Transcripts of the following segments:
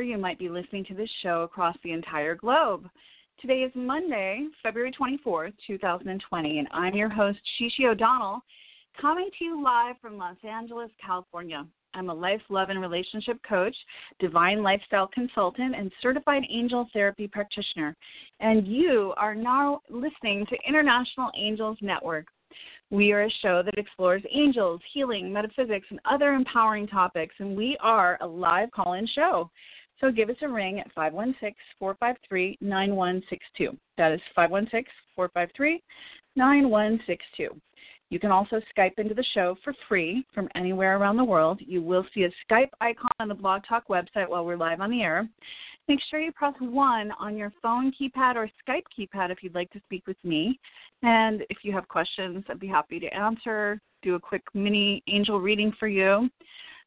you might be listening to this show across the entire globe. Today is Monday, February 24th, 2020, and I'm your host, She-She O'Donnell, coming to you live from Los Angeles, California. I'm a life, love, and relationship coach, divine lifestyle consultant, and certified angel therapy practitioner. And you are now listening to International Angels Network. We are a show that explores angels, healing, metaphysics, and other empowering topics, and we are a live call in show. So give us a ring at 516 453 9162. That is 516 453 9162. You can also Skype into the show for free from anywhere around the world. You will see a Skype icon on the Blog Talk website while we're live on the air. Make sure you press 1 on your phone keypad or Skype keypad if you'd like to speak with me. And if you have questions, I'd be happy to answer, do a quick mini angel reading for you.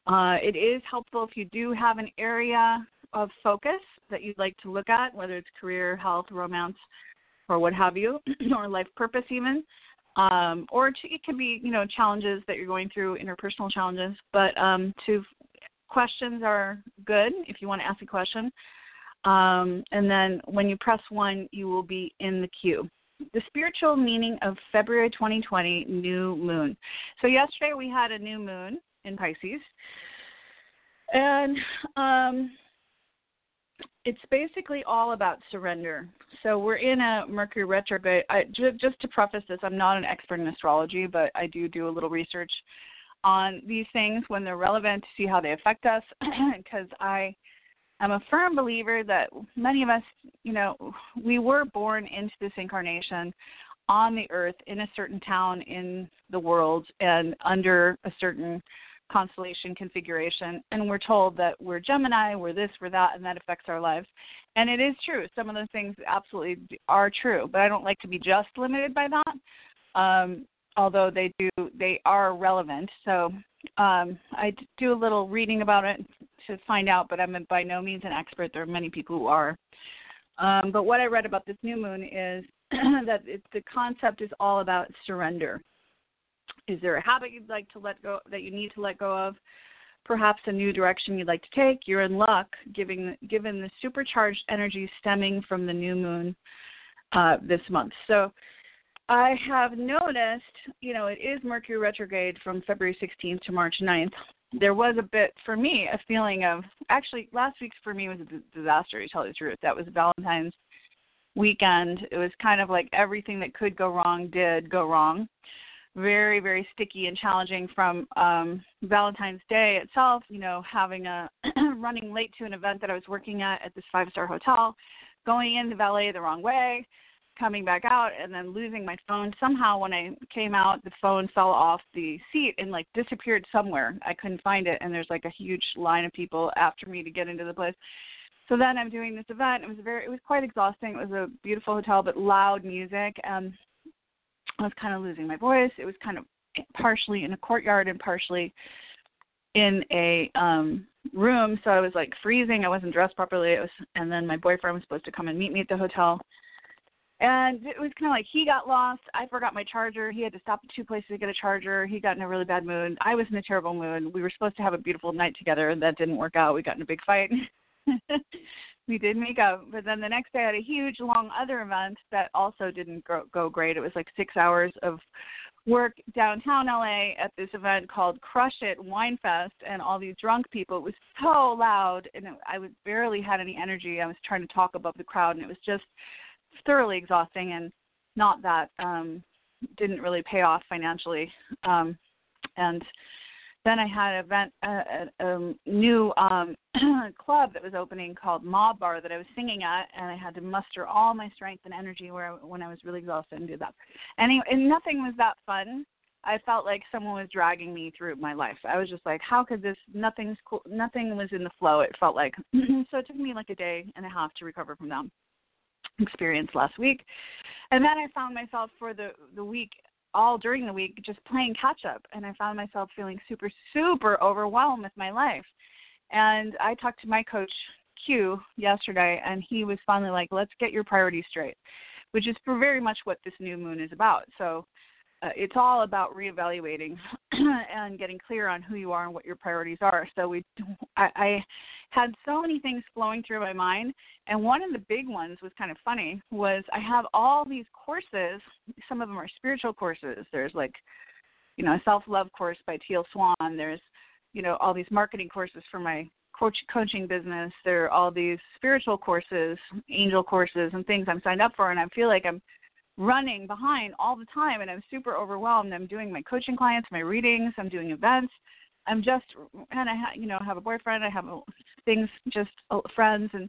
Uh, it is helpful if you do have an area of focus that you'd like to look at, whether it's career, health, romance, or what have you, or life purpose even um, or it can be you know challenges that you're going through, interpersonal challenges. But um, to questions are good if you want to ask a question. Um, and then when you press one, you will be in the queue. The spiritual meaning of February 2020 new moon. So yesterday we had a new moon in Pisces, and um, it's basically all about surrender. So we're in a Mercury retrograde. I, just to preface this, I'm not an expert in astrology, but I do do a little research on these things when they're relevant to see how they affect us. Because I am a firm believer that many of us, you know, we were born into this incarnation on the earth in a certain town in the world and under a certain constellation configuration, and we're told that we're Gemini, we're this, we're that, and that affects our lives. And it is true. Some of those things absolutely are true, but I don't like to be just limited by that. Um, although they do, they are relevant. So um, I do a little reading about it to find out, but I'm by no means an expert. There are many people who are. Um, but what I read about this new moon is that it, the concept is all about surrender. Is there a habit you'd like to let go that you need to let go of? Perhaps a new direction you'd like to take. You're in luck, given given the supercharged energy stemming from the new moon uh, this month. So I have noticed, you know, it is Mercury retrograde from February 16th to March 9th. There was a bit for me a feeling of actually last week's for me was a disaster to tell you the truth. That was Valentine's weekend. It was kind of like everything that could go wrong did go wrong very very sticky and challenging from um valentine's day itself you know having a running late to an event that i was working at at this five star hotel going into valet the wrong way coming back out and then losing my phone. Somehow when i came out the phone fell off the seat and like disappeared somewhere. I couldn't find it and there's like a huge line of people after me to get into the place. So then i'm doing this event. It was very it was quite exhausting. It was a beautiful hotel but loud music and I was kind of losing my voice. It was kind of partially in a courtyard and partially in a um room. So i was like freezing. I wasn't dressed properly. It was and then my boyfriend was supposed to come and meet me at the hotel. And it was kind of like he got lost. I forgot my charger. He had to stop at two places to get a charger. He got in a really bad mood. I was in a terrible mood. We were supposed to have a beautiful night together. And that didn't work out. We got in a big fight we did make up, but then the next day I had a huge long other event that also didn't go, go great. It was like six hours of work downtown LA at this event called Crush It Wine Fest, and all these drunk people. It was so loud, and it, I was barely had any energy. I was trying to talk above the crowd, and it was just thoroughly exhausting, and not that um, didn't really pay off financially. Um, and then I had an event, a, a, a new um, club that was opening called Mob Bar that I was singing at, and I had to muster all my strength and energy where when I was really exhausted and do that. Anyway, and nothing was that fun. I felt like someone was dragging me through my life. I was just like, how could this? Nothing's cool. Nothing was in the flow. It felt like so. It took me like a day and a half to recover from that experience last week, and then I found myself for the the week all during the week just playing catch up and I found myself feeling super super overwhelmed with my life. And I talked to my coach Q yesterday and he was finally like, "Let's get your priorities straight." Which is very much what this new moon is about. So uh, it's all about reevaluating and getting clear on who you are and what your priorities are. So we, I, I had so many things flowing through my mind, and one of the big ones was kind of funny. Was I have all these courses. Some of them are spiritual courses. There's like, you know, a self love course by Teal Swan. There's, you know, all these marketing courses for my coach coaching business. There are all these spiritual courses, angel courses, and things I'm signed up for, and I feel like I'm running behind all the time and I'm super overwhelmed. I'm doing my coaching clients, my readings, I'm doing events. I'm just and I you know have a boyfriend, I have things just uh, friends and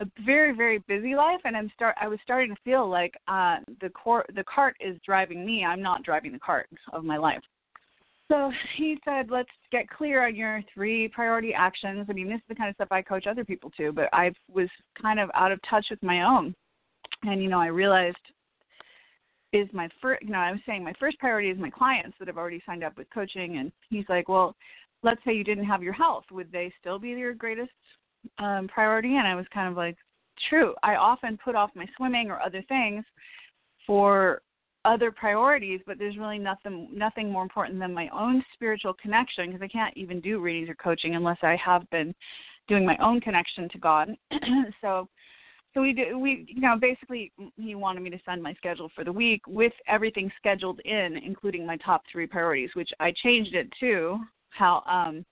a very very busy life and I'm start I was starting to feel like uh the core the cart is driving me. I'm not driving the cart of my life. So he said, let's get clear on your three priority actions. I mean, this is the kind of stuff I coach other people to, but I was kind of out of touch with my own. And, you know, I realized is my first you know i was saying my first priority is my clients that have already signed up with coaching and he's like well let's say you didn't have your health would they still be your greatest um priority? And i was kind of like true i often put off my swimming or other things for other priorities but there's really nothing nothing more important than my own spiritual connection because i can't even do readings or coaching unless i have been doing my own connection to god. So so we do we you know basically he wanted me to send my schedule for the week with everything scheduled in including my top three priorities which i changed it to how um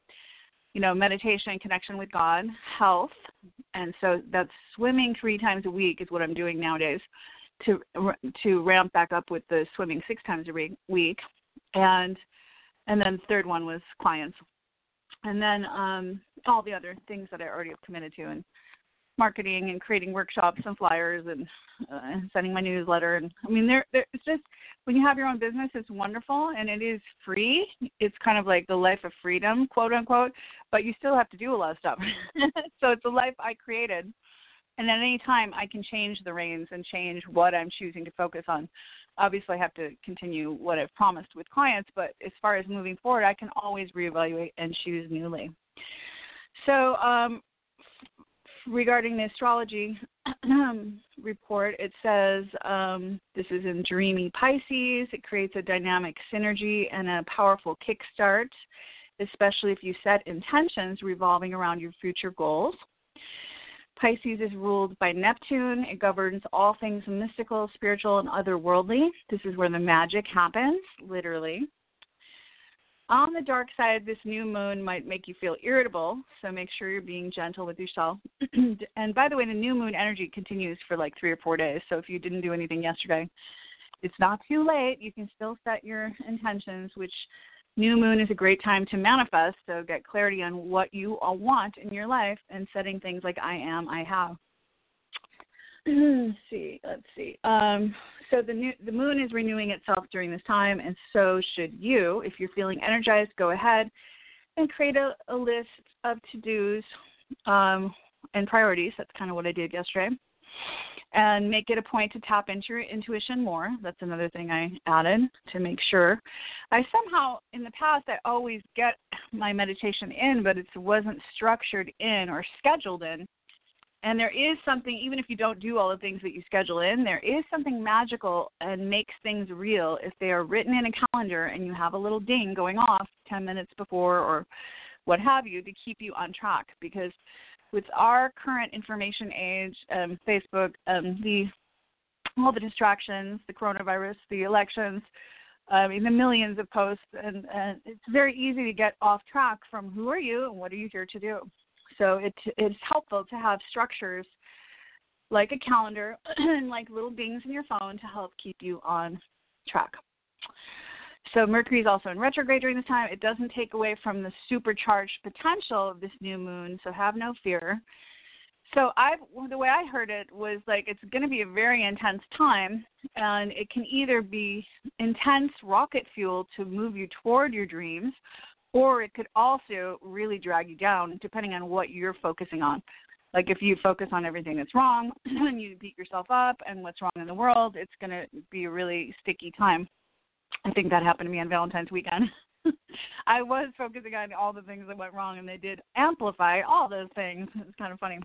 you know meditation and connection with god health and so that's swimming three times a week is what i'm doing nowadays to to ramp back up with the swimming six times a week. And and then third one was clients. And then um all the other things that i already have committed to and marketing and creating workshops and flyers and uh, sending my newsletter. And I mean there there it's just when you have your own business it's wonderful and it is free. It's kind of like the life of freedom quote unquote but you still have to do a lot of stuff. So it's a life I created. And at any time I can change the reins and change what I'm choosing to focus on. Obviously I have to continue what I've promised with clients but as far as moving forward I can always reevaluate and choose newly. So um, regarding the astrology report, it says um, this is in dreamy Pisces. It creates a dynamic synergy and a powerful kickstart, especially if you set intentions revolving around your future goals. Pisces is ruled by Neptune. It governs all things mystical, spiritual, and otherworldly. This is where the magic happens, literally. On the dark side, this new moon might make you feel irritable, so make sure you're being gentle with yourself. and by the way, the new moon energy continues for like three or four days, so if you didn't do anything yesterday, it's not too late. You can still set your intentions, which new moon is a great time to manifest, so get clarity on what you all want in your life and setting things like I am, I have. let's see, let's see. Um, so the new, the moon is renewing itself during this time, and so should you. If you're feeling energized, go ahead and create a, a list of to dos um, and priorities. That's kind of what I did yesterday. And make it a point to tap into your intuition more. That's another thing I added to make sure. I somehow, in the past, I always get my meditation in, but it wasn't structured in or scheduled in and there is something, even if you don't do all the things that you schedule in, there is something magical and makes things real if they are written in a calendar and you have a little ding going off 10 minutes before or what have you to keep you on track. Because with our current information age, um, Facebook, um, the all the distractions, the coronavirus, the elections, I mean, the millions of posts, and, and it's very easy to get off track from who are you and what are you here to do. So it, it's helpful to have structures like a calendar and like little dings in your phone to help keep you on track. So Mercury is also in retrograde during this time. It doesn't take away from the supercharged potential of this new moon, so have no fear. So I, the way I heard it was like it's going to be a very intense time, and it can either be intense rocket fuel to move you toward your dreams, or it could also really drag you down depending on what you're focusing on. Like if you focus on everything that's wrong and you beat yourself up and what's wrong in the world, it's going to be a really sticky time. I think that happened to me on Valentine's weekend. I was focusing on all the things that went wrong and they did amplify all those things. It's kind of funny.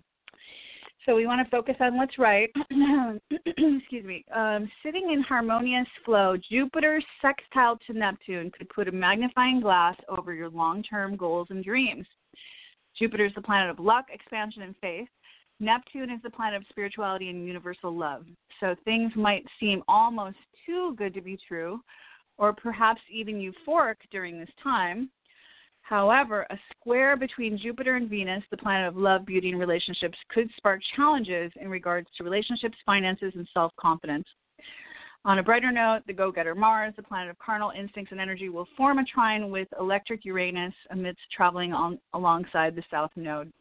So we want to focus on what's right. Excuse me. Um, sitting in harmonious flow, Jupiter sextile to Neptune could put a magnifying glass over your long term goals and dreams. Jupiter is the planet of luck, expansion, and faith. Neptune is the planet of spirituality and universal love. So things might seem almost too good to be true, or perhaps even euphoric during this time. However, a square between Jupiter and Venus, the planet of love, beauty, and relationships, could spark challenges in regards to relationships, finances, and self confidence. On a brighter note, the go getter Mars, the planet of carnal instincts and energy, will form a trine with electric Uranus amidst traveling on, alongside the South Node.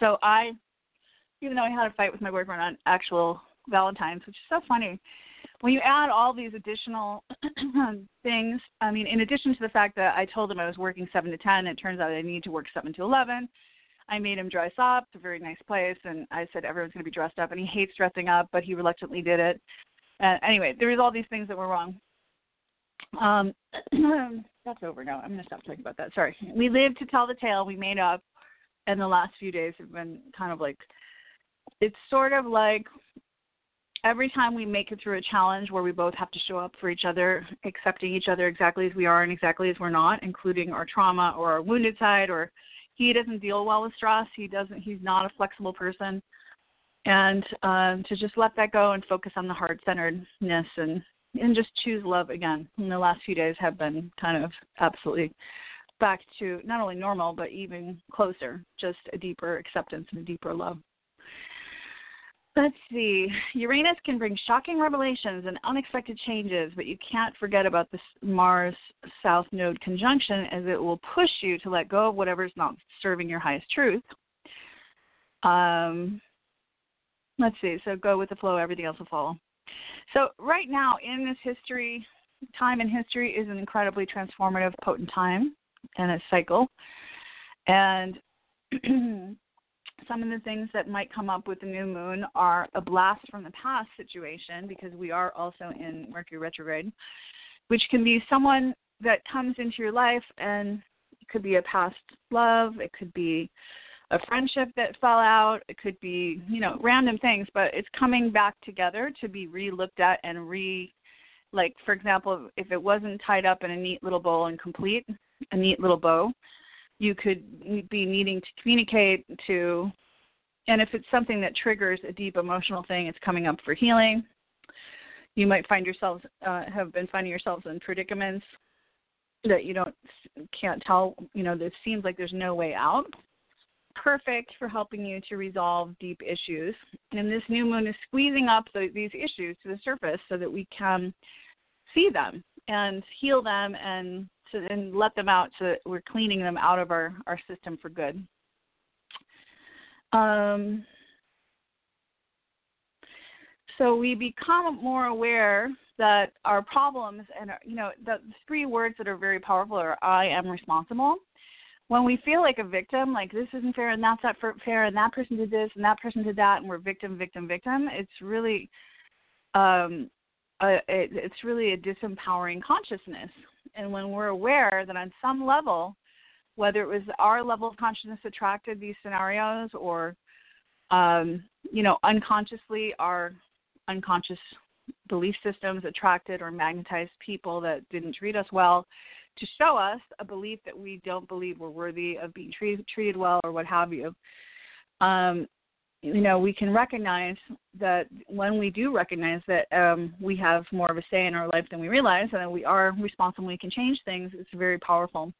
So I even though I had a fight with my boyfriend on actual Valentine's, which is so funny. When you add all these additional things, I mean, in addition to the fact that I told him I was working 7 to 10, it turns out I need to work 7 to 11. I made him dress up. It's a very nice place, and I said everyone's going to be dressed up, and he hates dressing up, but he reluctantly did it. Uh, anyway, there was all these things that were wrong. Um, that's over now. I'm going to stop talking about that. Sorry. We lived to tell the tale. We made up, and the last few days have been kind of like it's sort of like every time we make it through a challenge where we both have to show up for each other, accepting each other exactly as we are and exactly as we're not, including our trauma or our wounded side or he doesn't deal well with stress, he doesn't he's not a flexible person. And um to just let that go and focus on the heart centeredness and and just choose love again. And the last few days have been kind of absolutely back to not only normal but even closer, just a deeper acceptance and a deeper love. Let's see. Uranus can bring shocking revelations and unexpected changes, but you can't forget about this Mars South Node conjunction as it will push you to let go of whatever is not serving your highest truth. Um, let's see. So go with the flow, everything else will follow. So, right now in this history, time in history is an incredibly transformative, potent time and a cycle. And some of the things that might come up with the new moon are a blast from the past situation because we are also in Mercury retrograde, which can be someone that comes into your life and it could be a past love, it could be a friendship that fell out, it could be, you know, random things, but it's coming back together to be re-looked at and re like for example, if it wasn't tied up in a neat little bow and complete, a neat little bow, you could be needing to communicate to and if it's something that triggers a deep emotional thing it's coming up for healing. You might find yourselves uh, have been finding yourselves in predicaments that you don't can't tell you know this seems like there's no way out. Perfect for helping you to resolve deep issues. And this new moon is squeezing up the, these issues to the surface so that we can see them and heal them and to, and let them out so that we're cleaning them out of our, our system for good. Um, so we become more aware that our problems and our, you know the three words that are very powerful are I am responsible. When we feel like a victim, like this isn't fair and that's not fair and that person did this and that person did that and we're victim, victim, victim, it's really um, a, it, it's really a disempowering consciousness and when we're aware that on some level, whether it was our level of consciousness attracted these scenarios or um, you know, unconsciously our unconscious belief systems attracted or magnetized people that didn't treat us well to show us a belief that we don't believe we're worthy of being treated, treated well or what have you. Um, you know, we can recognize that when we do recognize that um, we have more of a say in our life than we realize, and that we are responsible, we can change things. It's very powerful.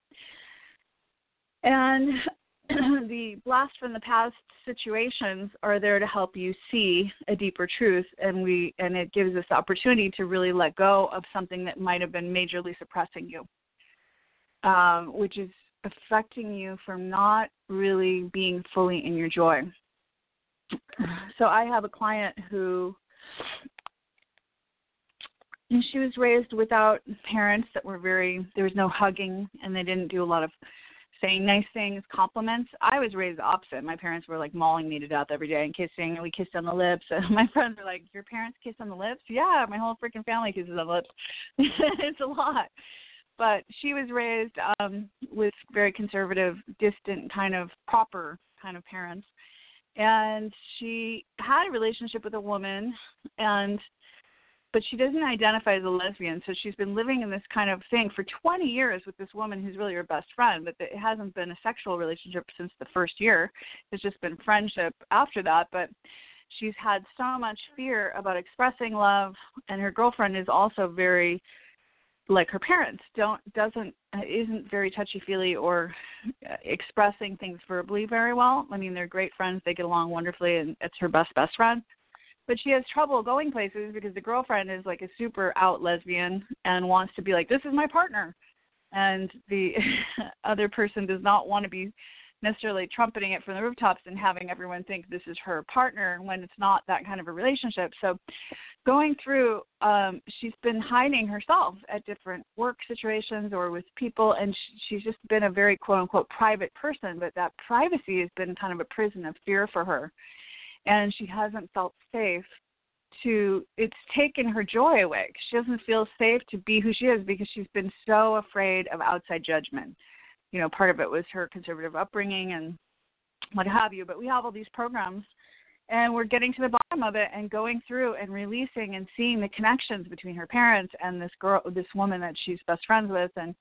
And the blast from the past situations are there to help you see a deeper truth, and we and it gives us the opportunity to really let go of something that might have been majorly suppressing you, um, which is affecting you from not really being fully in your joy so I have a client who and she was raised without parents that were very there was no hugging and they didn't do a lot of saying nice things, compliments. I was raised opposite. My parents were like mauling me to death every day and kissing and we kissed on the lips. And my friends were like, Your parents kiss on the lips? Yeah, my whole freaking family kisses on the lips. it's a lot. But she was raised um with very conservative, distant kind of proper kind of parents and she had a relationship with a woman and but she doesn't identify as a lesbian so she's been living in this kind of thing for 20 years with this woman who's really her best friend but it hasn't been a sexual relationship since the first year. It's just been friendship after that but she's had so much fear about expressing love and her girlfriend is also very like her parents don't doesn't isn't very touchy feely or expressing things verbally very well. I mean they're great friends. They get along wonderfully and it's her best best friend. But she has trouble going places because the girlfriend is like a super out lesbian and wants to be like this is my partner. And the other person does not want to be necessarily trumpeting it from the rooftops and having everyone think this is her partner when it's not that kind of a relationship. So, going through, um, she's been hiding herself at different work situations or with people, and she's just been a very quote unquote private person, but that privacy has been kind of a prison of fear for her. And she hasn't felt safe to it's taken her joy away she doesn't feel safe to be who she is because she's been so afraid of outside judgment you know, part of it was her conservative upbringing and what have you. But we have all these programs and we're getting to the bottom of it and going through and releasing and seeing the connections between her parents and this girl this woman that she's best friends with and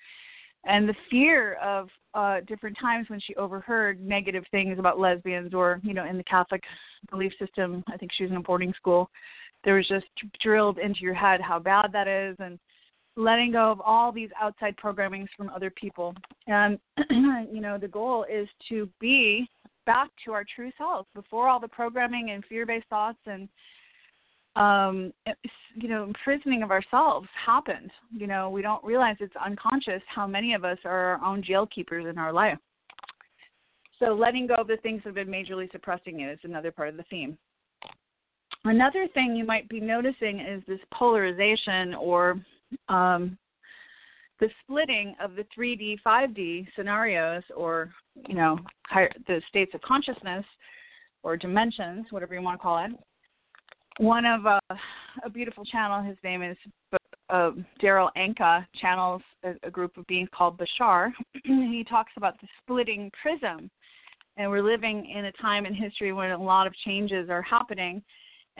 and the fear of uh different times when she overheard negative things about lesbians or you know in the catholic belief system i think she was in a boarding school there was just drilled into your head how bad that is and letting go of all these outside programmings from other people. And, you know, the goal is to be back to our true self before all the programming and fear based thoughts and, um, you know, imprisoning of ourselves happened. You know, we don't realize it's unconscious how many of us are our own jail keepers in our life. So letting go of the things that have been majorly suppressing you is another part of the theme. Another thing you might be noticing is this polarization or um, the splitting of the 3D, 5D scenarios, or you know, higher, the states of consciousness or dimensions, whatever you want to call it. One of uh, a beautiful channel, his name is uh, Darryl Anka, channels a, a, group of beings called Bashar. he talks about the splitting prism, and we're living in a time in history when a lot of changes are happening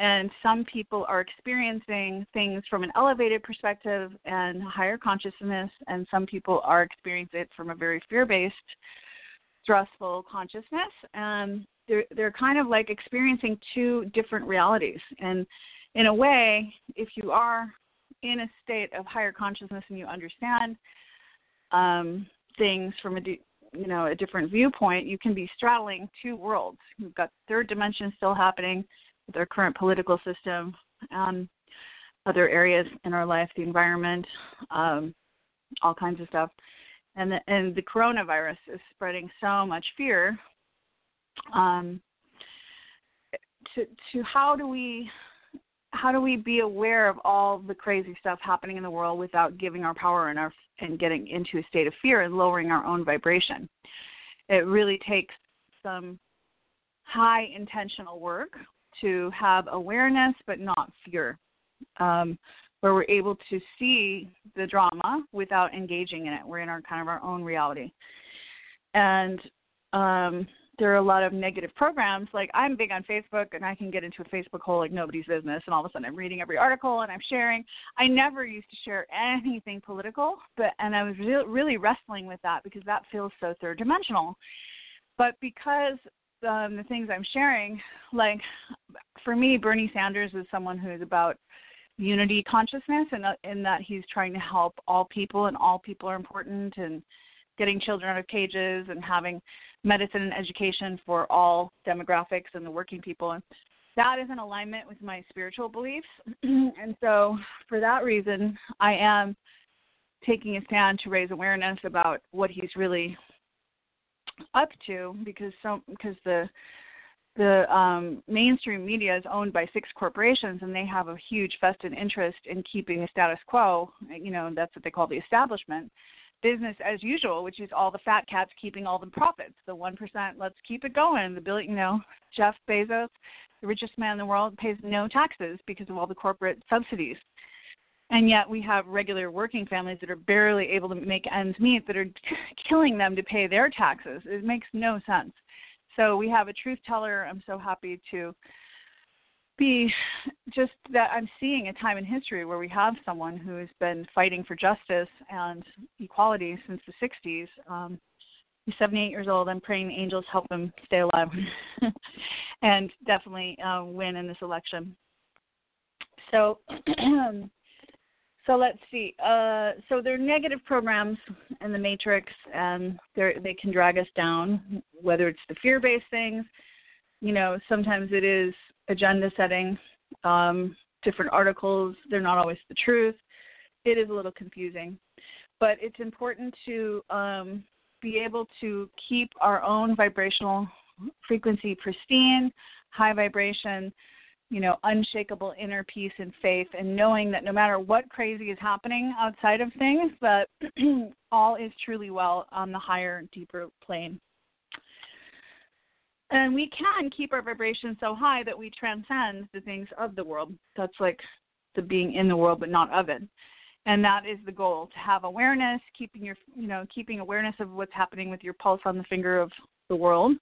and some people are experiencing things from an elevated perspective and higher consciousness and some people are experiencing it from a very fear-based stressful consciousness. And they're they're kind of like experiencing two different realities. And in a way if you are in a state of higher consciousness and you understand um, things from a you know a different viewpoint you can be straddling two worlds. You've got third dimension still happening our current political system, um, other areas in our life, the environment, um, all kinds of stuff. And the, and the coronavirus is spreading so much fear. Um, to to how do we how do we be aware of all the crazy stuff happening in the world without giving our power and our and getting into a state of fear and lowering our own vibration? It really takes some high intentional work to have awareness but not fear, um, where we're able to see the drama without engaging in it. We're in our kind of our own reality, and um, there are a lot of negative programs. Like I'm big on Facebook, and I can get into a Facebook hole like nobody's business, and all of a sudden I'm reading every article and I'm sharing. I never used to share anything political, but and I was re- really wrestling with that because that feels so third dimensional. But because um, the things I'm sharing, like for me, Bernie Sanders is someone who is about unity consciousness, and in that he's trying to help all people, and all people are important, and getting children out of cages, and having medicine and education for all demographics and the working people. And that is in alignment with my spiritual beliefs, and so for that reason, I am taking a stand to raise awareness about what he's really up to because so because the the um, mainstream media is owned by six corporations and they have a huge vested interest in keeping the status quo. You know, that's what they call the establishment. Business as usual, which is all the fat cats keeping all the profits. The 1%, let's keep it going. The billion, you know, Jeff Bezos, the richest man in the world, pays no taxes because of all the corporate subsidies and yet we have regular working families that are barely able to make ends meet that are killing them to pay their taxes it makes no sense So we have a truth teller. I'm so happy to be just that I'm seeing a time in history where we have someone who has been fighting for justice and equality since the 60s. Um, he's 78 years old. I'm praying the angels help him stay alive and definitely uh, win in this election. So, so let's see. Uh, so there are negative programs in the matrix, and they can drag us down. Whether it's the fear-based things, you know, sometimes it is agenda setting, um, different articles. They're not always the truth. It is a little confusing, but it's important to um, be able to keep our own vibrational frequency pristine, high vibration, you know, unshakable inner peace and faith, and knowing that no matter what crazy is happening outside of things, that all is truly well on the higher, deeper plane. And we can keep our vibration so high that we transcend the things of the world. That's like the being in the world but not of it. And that is the goal to have awareness, keeping your you know, keeping awareness of what's happening with your pulse on the finger of the world.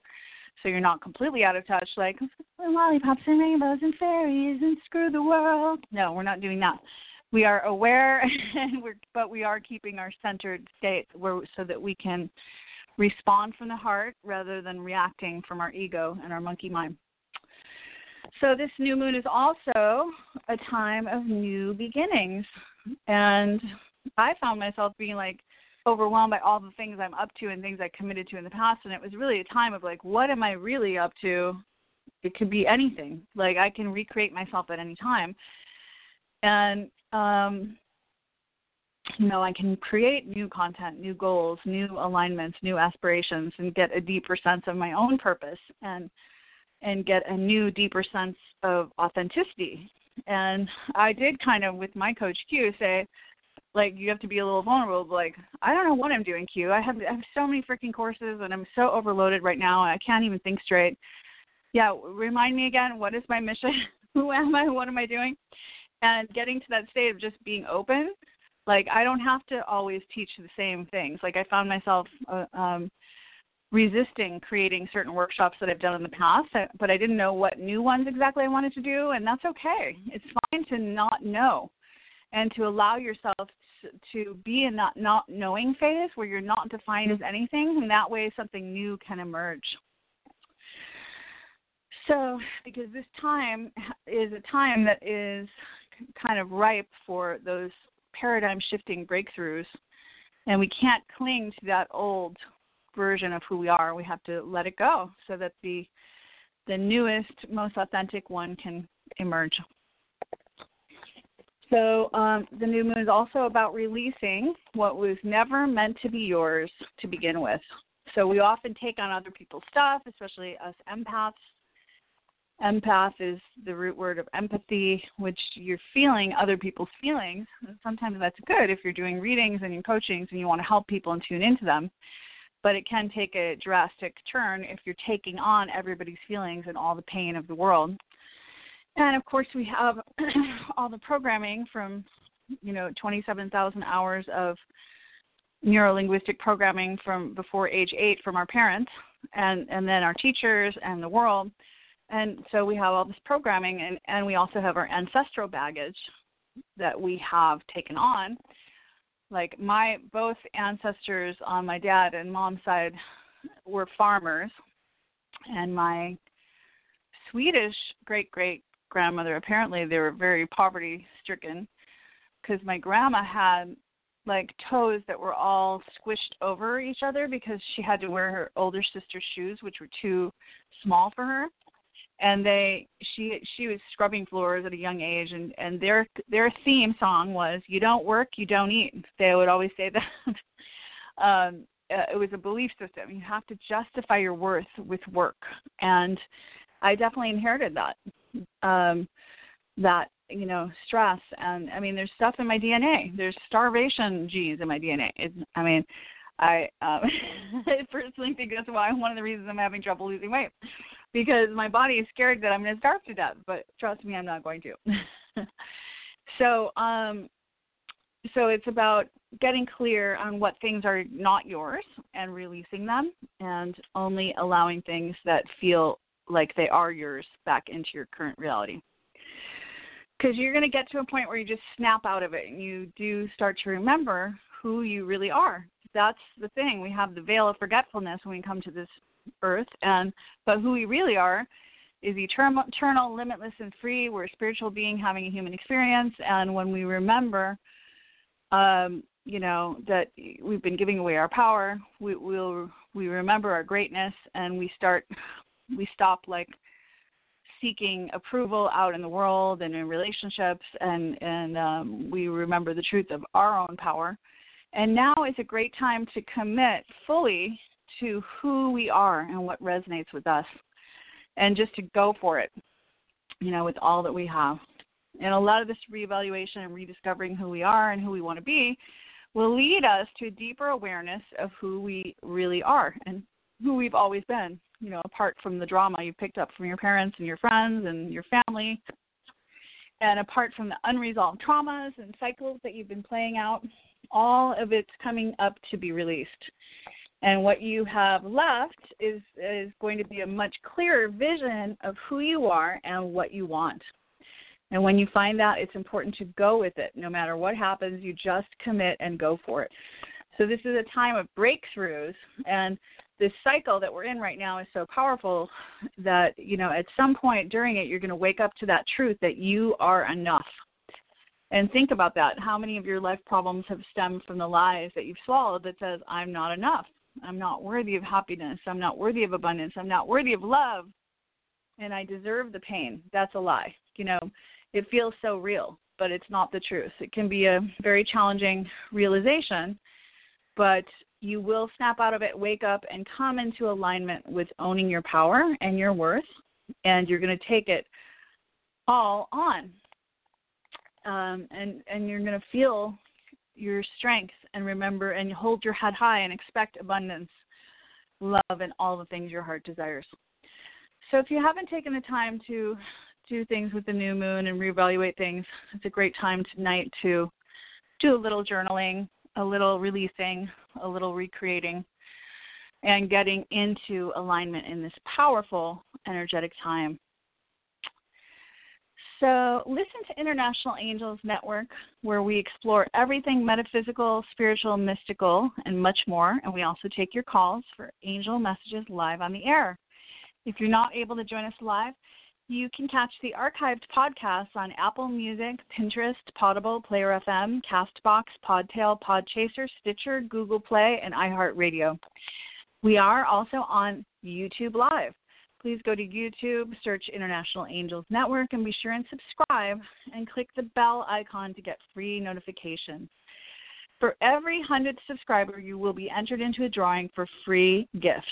So you're not completely out of touch, like lollipops and rainbows and fairies and screw the world. No, we're not doing that. We are aware, and we're, but we are keeping our centered state where, so that we can respond from the heart rather than reacting from our ego and our monkey mind. So, this new moon is also a time of new beginnings. And I found myself being like overwhelmed by all the things I'm up to and things I committed to in the past. And it was really a time of like, what am I really up to? It could be anything. Like, I can recreate myself at any time. And um, you know, I can create new content, new goals, new alignments, new aspirations, and get a deeper sense of my own purpose and and get a new, deeper sense of authenticity. And I did kind of with my coach Q say, like you have to be a little vulnerable. Like I don't know what I'm doing, Q. I have I have so many freaking courses, and I'm so overloaded right now. I can't even think straight. Yeah, remind me again. What is my mission? Who am I? What am I doing? And getting to that state of just being open like I don't have to always teach the same things. Like I found myself uh, um, resisting creating certain workshops that I've done in the past, uh, but I didn't know what new ones exactly I wanted to do, and that's okay. It's fine to not know, and to allow yourself to be in that not knowing phase where you're not defined as mm. anything, and that way something new can emerge. So, because this time is a time that is kind of ripe for those paradigm shifting breakthroughs and we can't cling to that old version of who we are. We have to let it go so that the the newest most authentic one can emerge so um, the new moon is also about releasing what was never meant to be yours to begin with so we often take on other people's stuff especially us empaths empath is the root word of empathy, which you're feeling other people's feelings. Sometimes that's good if you're doing readings and coachings and you want to help people and tune into them. But it can take a drastic turn if you're taking on everybody's feelings and all the pain of the world. And of course, we have all the programming from, you know, 27,000 hours of neurolinguistic programming from before age eight from our parents and, and then our teachers and the world. And so we have all this programming and, and we also have our ancestral baggage that we have taken on. Like my both ancestors on my dad and mom's side were farmers and my swedish great great grandmother apparently they were very poverty stricken because my grandma had like toes that were all squished over each other because she had to wear her older sister's shoes which were too small for her. And they she she was scrubbing floors at a young age and and their their theme song was you don't work you don't eat. They would always say that. Um uh, it was a belief system. You have to justify your worth with work. And i definitely inherited that um that you know stress and i mean there's stuff in my dna there's starvation genes in my dna it, i mean i um i personally think that's why one of the reasons i'm having trouble losing weight because my body is scared that I'm going to starve to death. But trust me, I'm not going to. so, um, so it's about getting clear on what things are not yours and releasing them and only allowing things that feel like they are yours back into your current reality. Because you're going to get to a point where you just snap out of it and you do start to remember who you really are. That's the thing. We have the veil of forgetfulness when we come to this earth, and but who we really are is eternal, eternal, limitless, and free. We're a spiritual being having a human experience, and when we remember um, you know that we've been giving away our power we we'll we remember our greatness and we start we stop like seeking approval out in the world and in relationships and and um, we remember the truth of our own power. And now is a great time to commit fully to who we are and what resonates with us and just to go for it you know with all that we have. And a lot of this reevaluation and rediscovering who we are and who we want to be will lead us to a deeper awareness of who we really are and who we've always been, you know, apart from the drama you picked up from your parents and your friends and your family. And apart from the unresolved traumas and cycles that you've been playing out, all of it's coming up to be released. And what you have left is is going to be a much clearer vision of who you are and what you want. And when you find that, it's important to go with it. No matter what happens, you just commit and go for it. So this is a time of breakthroughs and this cycle that we're in right now is so powerful that, you know, at some point during it you're going to wake up to that truth that you are enough. And think about that. How many of your life problems have stemmed from the lies that you've swallowed that says I'm not enough. I'm not worthy of happiness. I'm not worthy of abundance. I'm not worthy of love. And I deserve the pain. That's a lie. You know, it feels so real, but it's not the truth. It can be a very challenging realization, but you will snap out of it, wake up, and come into alignment with owning your power and your worth, and you're going to take it all on. Um, and and you're going to feel your strength and remember and hold your head high and expect abundance, love, and all the things your heart desires. So if you haven't taken the time to do things with the new moon and reevaluate things. It's a great time tonight to do a little journaling, a little releasing, a little recreating, and getting into alignment in this powerful energetic time. So, listen to International Angels Network, where we explore everything metaphysical, spiritual, mystical, and much more. And we also take your calls for angel messages live on the air. If you're not able to join us live, you can catch the archived podcasts on Apple Music, Pinterest, Potable, Player FM, Castbox, Podtail, Podchaser, Stitcher, Google Play, and iHeartRadio. We are also on YouTube Live. Please go to YouTube, search International Angels Network, and be sure and subscribe and click the bell icon to get free notifications. For every 100th subscriber, you will be entered into a drawing for free gifts.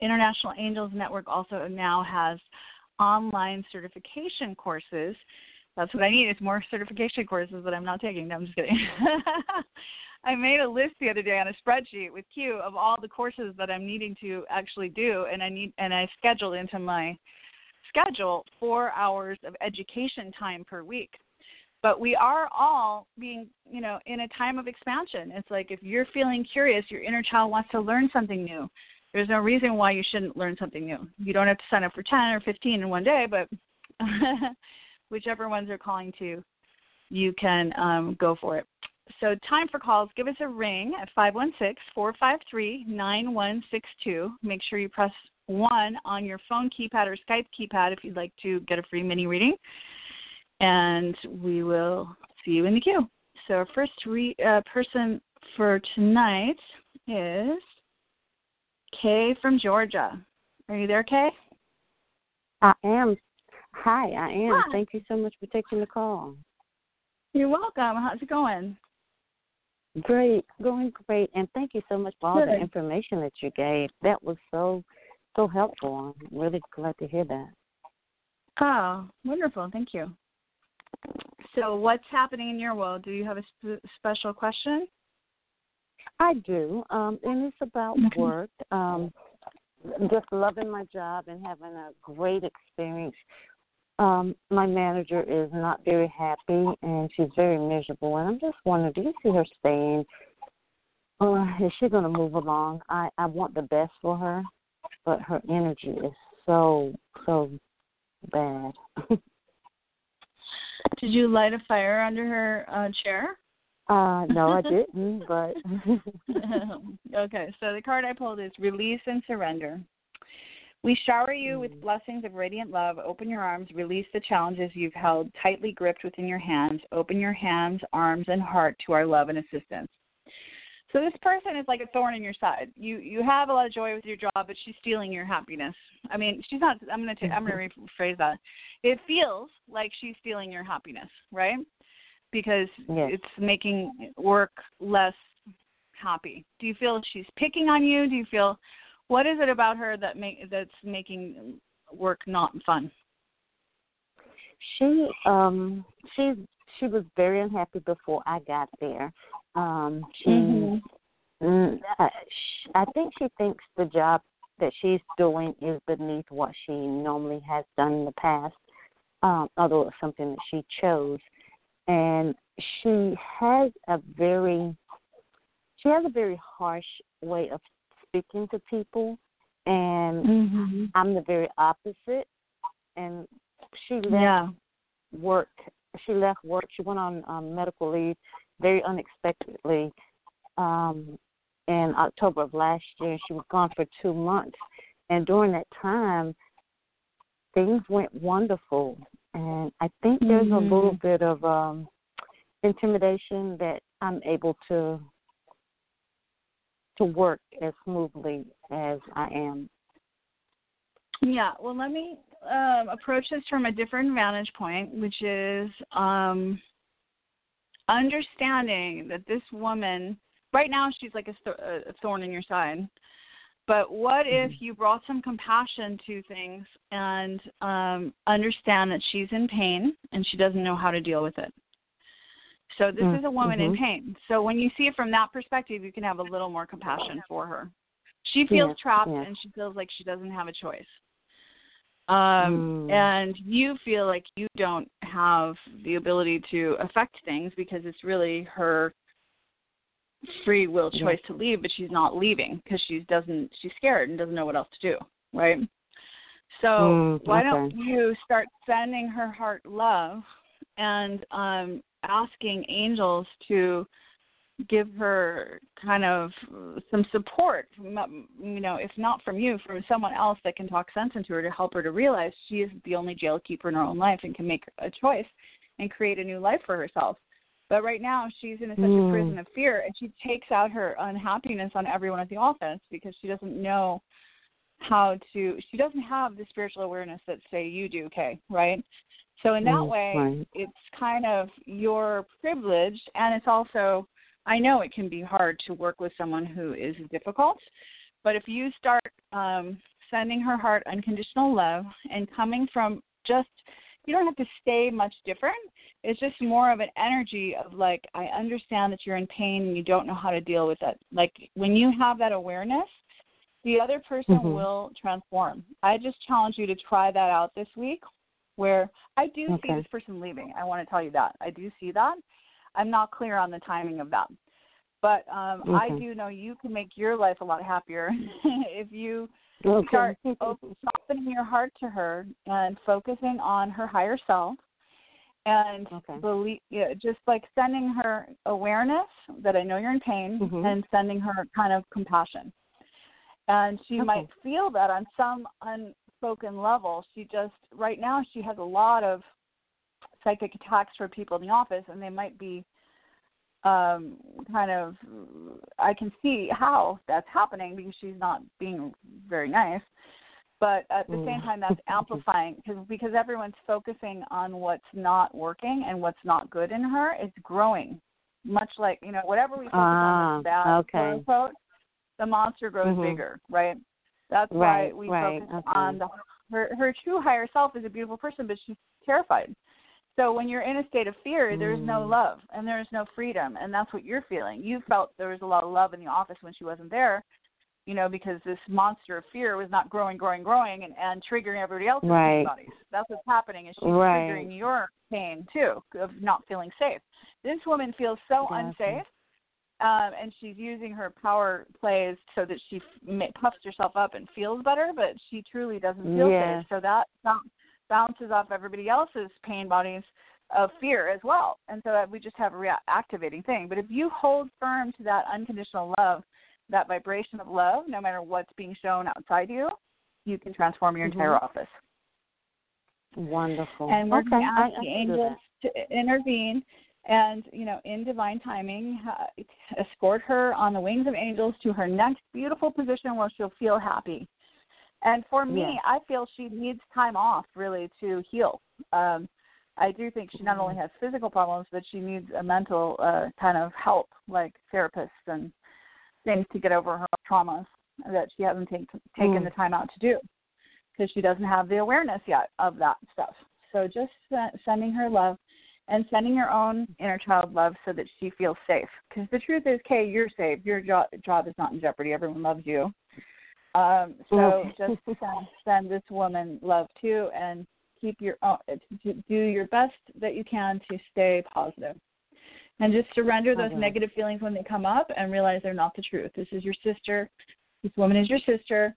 International Angels Network also now has online certification courses. That's what I need It's more certification courses that I'm not taking. No, I'm just kidding. I made a list the other day on a spreadsheet with Q of all the courses that I'm needing to actually do, and I need and I scheduled into my schedule four hours of education time per week. But we are all being, you know, in a time of expansion. It's like if you're feeling curious, your inner child wants to learn something new. There's no reason why you shouldn't learn something new. You don't have to sign up for 10 or 15 in one day, but whichever ones are calling to, you can um, go for it. So, time for calls. Give us a ring at 516 453 9162. Make sure you press 1 on your phone keypad or Skype keypad if you'd like to get a free mini reading. And we will see you in the queue. So, our first re- uh, person for tonight is Kay from Georgia. Are you there, Kay? I am. Hi, I am. Hi. Thank you so much for taking the call. You're welcome. How's it going? Great, going great, and thank you so much for all Good. the information that you gave. That was so so helpful. I'm really glad to hear that. Oh, wonderful! Thank you. So, what's happening in your world? Do you have a sp- special question? I do, um, and it's about mm-hmm. work. Um, just loving my job and having a great experience um, my manager is not very happy and she's very miserable. And I'm just wondering, do you see her staying? Or is she going to move along? I I want the best for her, but her energy is so so bad. Did you light a fire under her uh, chair? Uh, no, I didn't, but okay. So the card I pulled is release and surrender. We shower you with mm. blessings of radiant love. Open your arms, release the challenges you've held tightly gripped within your hands. Open your hands, arms, and heart to our love and assistance. So this person is like a thorn in your side. You you have a lot of joy with your job, but she's stealing your happiness. I mean, she's not. I'm gonna i I'm gonna rephrase that. It feels like she's stealing your happiness, right? Because yes. it's making work less happy. Do you feel she's picking on you? Do you feel what is it about her that make that's making work not fun? She um she she was very unhappy before I got there. Um she mm-hmm. mm, I think she thinks the job that she's doing is beneath what she normally has done in the past. Um, although it's something that she chose. And she has a very she has a very harsh way of speaking to people, and mm-hmm. I'm the very opposite. And she left yeah. work. She left work. She went on um, medical leave very unexpectedly um, in October of last year. She was gone for two months, and during that time, things went wonderful. And I think there's mm-hmm. a little bit of um, intimidation that I'm able to to work as smoothly as I am. Yeah, well, let me um, approach this from a different vantage point, which is um, understanding that this woman, right now, she's like a, th- a thorn in your side. But what if mm-hmm. you brought some compassion to things and um, understand that she's in pain and she doesn't know how to deal with it? So this mm-hmm. is a woman in mm-hmm. pain. So when you see it from that perspective, you can have a little more compassion for her. She feels yes, trapped yes. and she feels like she doesn't have a choice. Um, mm. and you feel like you don't have the ability to affect things because it's really her free will choice to leave, but she's not leaving because she doesn't she's scared and doesn't know what else to do, right? So mm, why okay. don't you start sending her heart love and um asking angels to give her kind of some support from, you know if not from you from someone else that can talk sense into her to help her to realize she is the only jail keeper in her own life and can make a choice and create a new life for herself but right now she's in a, such a prison of fear and she takes out her unhappiness on everyone at the office because she doesn't know how to she doesn't have the spiritual awareness that say you do okay right so in that mm, way, right. it's kind of your privilege, and it's also I know it can be hard to work with someone who is difficult, but if you start um, sending her heart unconditional love and coming from just you don't have to stay much different. It's just more of an energy of like I understand that you're in pain and you don't know how to deal with it. Like when you have that awareness, the other person mm-hmm. will transform. I just challenge you to try that out this week where I do okay. see this person leaving. I want to tell you that. I do see that. I'm not clear on the timing of that. But um okay. I do know you can make your life a lot happier if you okay. start softening your heart to her and focusing on her higher self and okay. believe yeah, just like sending her awareness that I know you're in pain mm-hmm. and sending her kind of compassion. And she okay. might feel that on some unspoken level. She just right now she has a lot of psychic attacks for people in the office, and they might be um kind of I can see how that's happening because she's not being very nice. But at the mm. same time, that's amplifying because because everyone's focusing on what's not working and what's not good in her. It's growing, much like you know whatever we focus ah, on that's bad, okay. quote unquote, the monster grows mm-hmm. bigger, right? That's right, why we right, focus okay. on the her her true higher self is a beautiful person, but she's terrified. So when you're in a state of fear, there's no Mm. love and there's no freedom, and that's what you're feeling. You felt there was a lot of love in the office when she wasn't there, you know, because this monster of fear was not growing, growing, growing, and, and triggering everybody else's right. bodies. That's what's happening. Is she's right. triggering your pain too of not feeling safe. This woman feels so exactly. unsafe, um, and she's using her power plays so that she f- puffs herself up and feels better, but she truly doesn't feel yes. safe. So that bounces off everybody else's pain bodies of fear as well. And so that we just have a reactivating thing. But if you hold firm to that unconditional love, that vibration of love, no matter what's being shown outside you, you can transform your entire mm-hmm. office. Wonderful. And we're okay. going to ask the angels to intervene and, you know, in divine timing, uh, escort her on the wings of angels to her next beautiful position where she'll feel happy. And for me, yes. I feel she needs time off really to heal. Um, I do think she not only Mm-hmm. has physical problems, but she needs a mental uh, kind of help, like therapists and things to get over her traumas that she hasn't take, taken mm. the time out to do because she doesn't have the awareness yet of that stuff. So just sending her love and sending your own inner child love so that she feels safe. Because the truth is, Kay, you're safe. Your job, job is not in jeopardy. Everyone loves you. Um, so just send, send this woman love too, and keep your own, do your best that you can to stay positive and just surrender those okay. negative feelings when they come up and realize they're not the truth. This is your sister. This woman is your sister.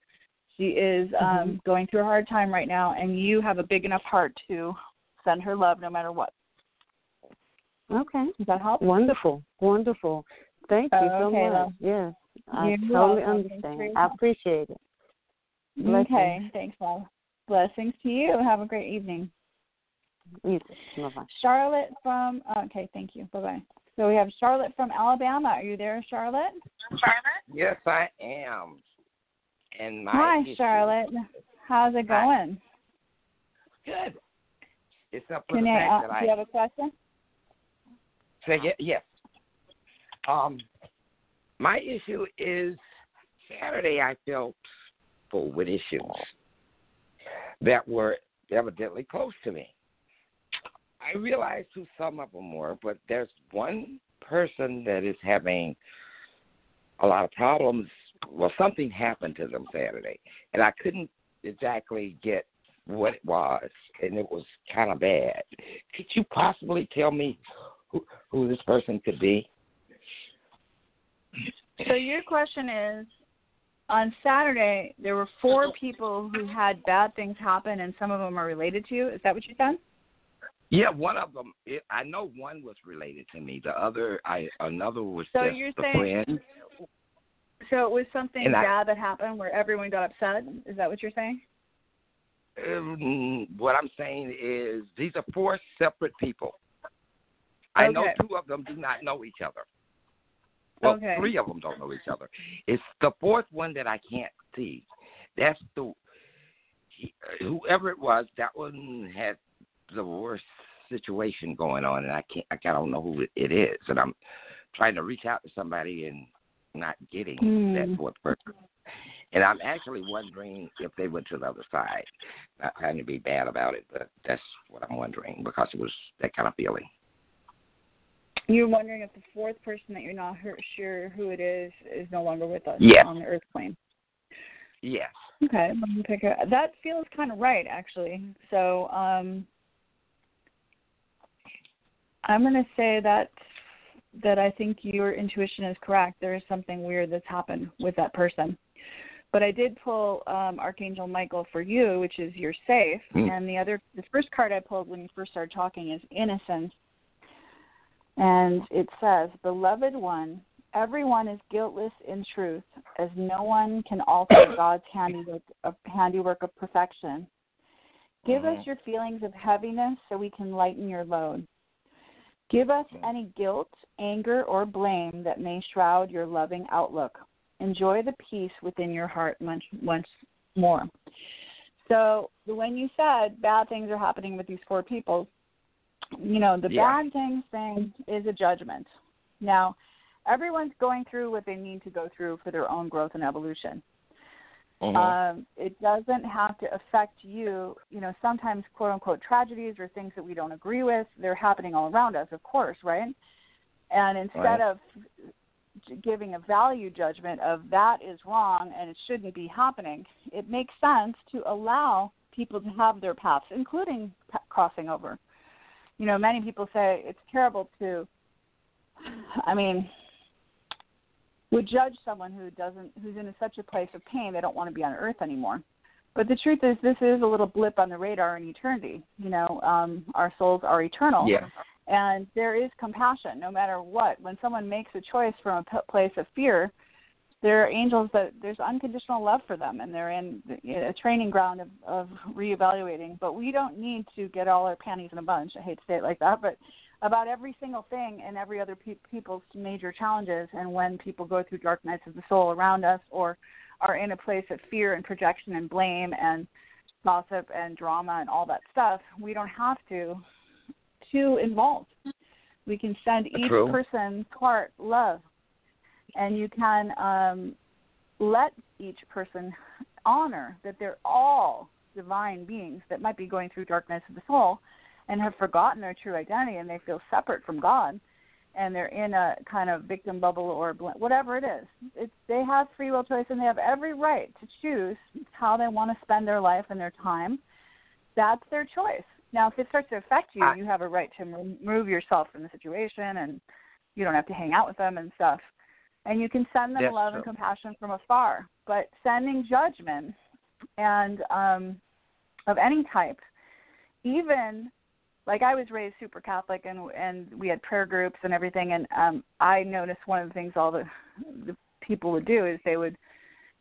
She is um, mm-hmm. going through a hard time right now, and you have a big enough heart to send her love no matter what. Okay. Does that help? Wonderful. Wonderful. Thank you so okay, much. love. Yes. I You're totally welcome. understand. I appreciate it. Okay. Blessings. Thanks, love. Blessings to you. Have a great evening. You Charlotte from, okay, thank you. Bye bye. So we have Charlotte from Alabama. Are you there, Charlotte? Charlotte? Yes, I am. And my Hi, issue, Charlotte. How's it going? Good. It's up for Can the I, fact uh, that do I you have a question? say ye- yes. Um, my issue is Saturday. I felt full with issues that were evidently close to me. I realized who some of them were, but there's one person that is having a lot of problems. Well, something happened to them Saturday, and I couldn't exactly get what it was, and it was kind of bad. Could you possibly tell me who, who this person could be? So your question is on Saturday there were four people who had bad things happen and some of them are related to you. Is that what you said? Yeah, one of them. It, I know one was related to me. The other, I another was So just you're a saying- friend. So it was something And I- bad that happened where everyone got upset. Is that what you're saying? Um, what I'm saying is these are four separate people. I know two of them do not know each other. Well, Okay. three of them don't know each other. It's the fourth one that I can't see. That's the he, whoever it was. That one had the worst situation going on, and I can't. I don't know who it is, and I'm trying to reach out to somebody and not getting Hmm. that fourth person. And I'm actually wondering if they went to the other side. Not trying to be bad about it, but that's what I'm wondering because it was that kind of feeling. You're wondering if the fourth person that you're not sure who it is is no longer with us Yes. on the Earth plane. Yes. Okay, let me pick it. That feels kind of right, actually. So um, I'm going to say that that I think your intuition is correct. There is something weird that's happened with that person. But I did pull um, Archangel Michael for you, which is you're safe. Hmm. And the other, the first card I pulled when you first started talking is innocence. And it says, Beloved one, everyone is guiltless in truth, as no one can alter God's handiwork of, handiwork of perfection. Give Mhm. us your feelings of heaviness so we can lighten your load. Give us mm. any guilt, anger, or blame that may shroud your loving outlook. Enjoy the peace within your heart once, once more. So, when you said bad things are happening with these four people, you know, the Yeah. bad things thing is a judgment. Now, everyone's going through what they need to go through for their own growth and evolution. Mhm. Um, it doesn't have to affect you. You know, sometimes quote unquote tragedies or things that we don't agree with, they're happening all around us, of course, right? And instead Right. of giving a value judgment of that is wrong and it shouldn't be happening. It makes sense to allow people to have their paths, including p- crossing over. You know, many people say it's terrible to. I mean, would judge someone who doesn't, who's in such a place of pain they don't want to be on Earth anymore. But the truth is, this is a little blip on the radar in eternity. You know, um, our souls are eternal. Yeah. And there is compassion no matter what. When someone makes a choice from a p- place of fear, there are angels that there's unconditional love for them, and they're in a training ground of, of reevaluating. But we don't need to get all our panties in a bunch. I hate to say it like that, but about every single thing and every other pe- people's major challenges, and when people go through dark nights of the soul around us, or are in a place of fear and projection and blame and gossip and drama and all that stuff, we don't have to to involve. We can send each True. person's heart love, and you can um, let each person honor that they're all divine beings that might be going through darkness of the soul and have forgotten their true identity and they feel separate from God and they're in a kind of victim bubble or whatever it is. It's they have free will choice and they have every right to choose how they want to spend their life and their time. That's their choice. Now, if it starts to affect you, you have a right to remove yourself from the situation, and you don't have to hang out with them and stuff. And you can send them That's love and compassion from afar. But sending judgment and um, of any type, even like I was raised super Catholic and and we had prayer groups and everything and um I noticed one of the things all the the people would do is they would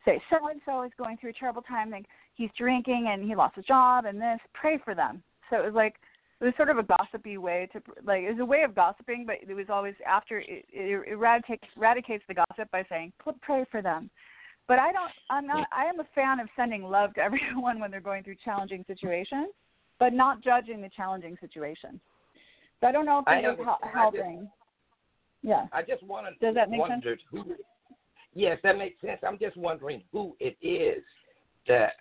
say so and so is going through a terrible time like he's drinking and he lost his job and this pray for them. So it was like it was sort of a gossipy way to like it was a way of gossiping but it was always after it, it eradicates eradicates the gossip by saying pray for them. But I don't I'm not I am a fan of sending love to everyone when they're going through challenging situations but not judging the challenging situation. So I don't know if I it was. I just- helping. yeah. I just wanted Does that make sense? who. Yes, that makes sense. I'm just wondering who it is that,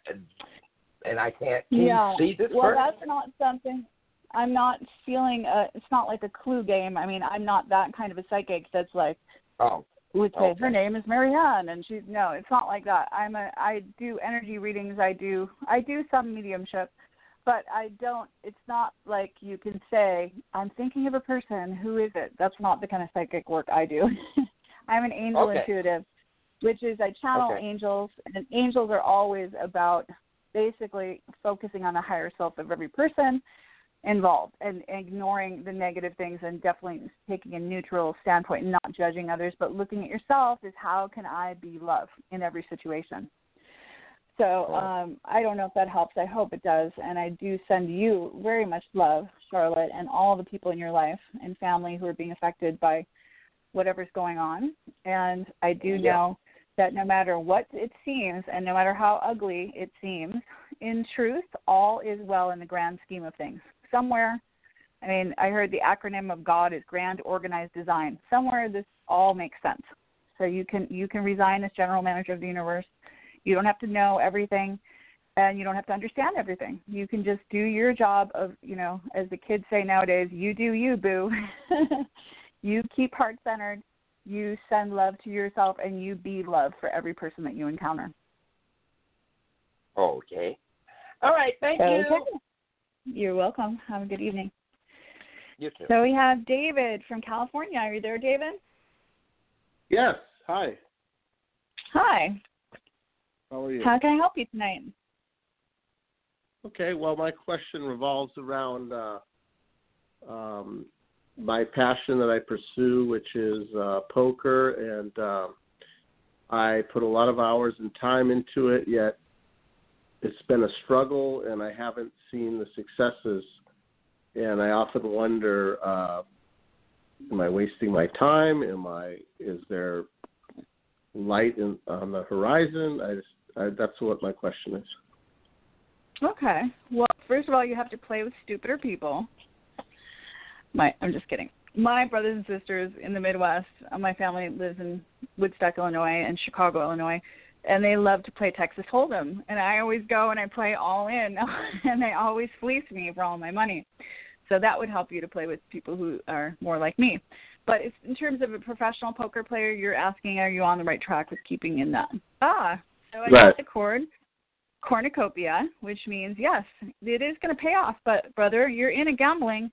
and I can't can yeah. see this well, person. that's not something. I'm not feeling. A, it's not like a clue game. I mean, I'm not that kind of a psychic that's like Oh, would say Okay. her name is Marianne and she's no, it's not like that. I'm a I do energy readings. I do I do some mediumship, but I don't. It's not like you can say I'm thinking of a person. Who is it? That's not the kind of psychic work I do. I'm an angel Okay. intuitive, which is I channel Okay. angels, and angels are always about basically focusing on the higher self of every person involved and ignoring the negative things and definitely taking a neutral standpoint and not judging others but looking at yourself is how can i be love in every situation so um i don't know if that helps. I hope it does. And i do send you very much love charlotte and all the people in your life and family who are being affected by whatever's going on. And i do Yeah. know that no matter what it seems and no matter how ugly it seems in truth all is well in the grand scheme of things. Somewhere i mean i heard the acronym of god is grand organized design. Somewhere this all makes sense. So you can you can resign as general manager of the universe you don't have to know everything and you don't have to understand everything you can just do your job of you know as the kids say nowadays you do you boo you keep heart centered you send love to yourself and you be love for every person that you encounter okay. All right. Thank you. You're welcome. Have a good evening. You too. So we have David from California. Are you there, David? Yes. Hi. Hi. How are you? How can I help you tonight? Okay. Well, my question revolves around uh, um, my passion that I pursue, which is uh, poker, and um I put a lot of hours and time into it. Yet it's been a struggle, and I haven't seen the successes. And I often wonder, uh, am I wasting my time? Am I? Is there light in, on the horizon? I just, That's what my question is. Okay. Well, first of all, you have to play with stupider people. My, I'm just kidding. My brothers and sisters in the Midwest, uh, my family lives in Woodstock, Illinois, and Chicago, Illinois, and they love to play Texas Hold'em. And I always go and I play all in, and they always fleece me for all my money. So that would help you to play with people who are more like me. But in terms of a professional poker player, you're asking, are you on the right track with keeping in that? Ah, so I Right. got the chord cornucopia, which means yes, it is going to pay off. But brother, you're in a gambling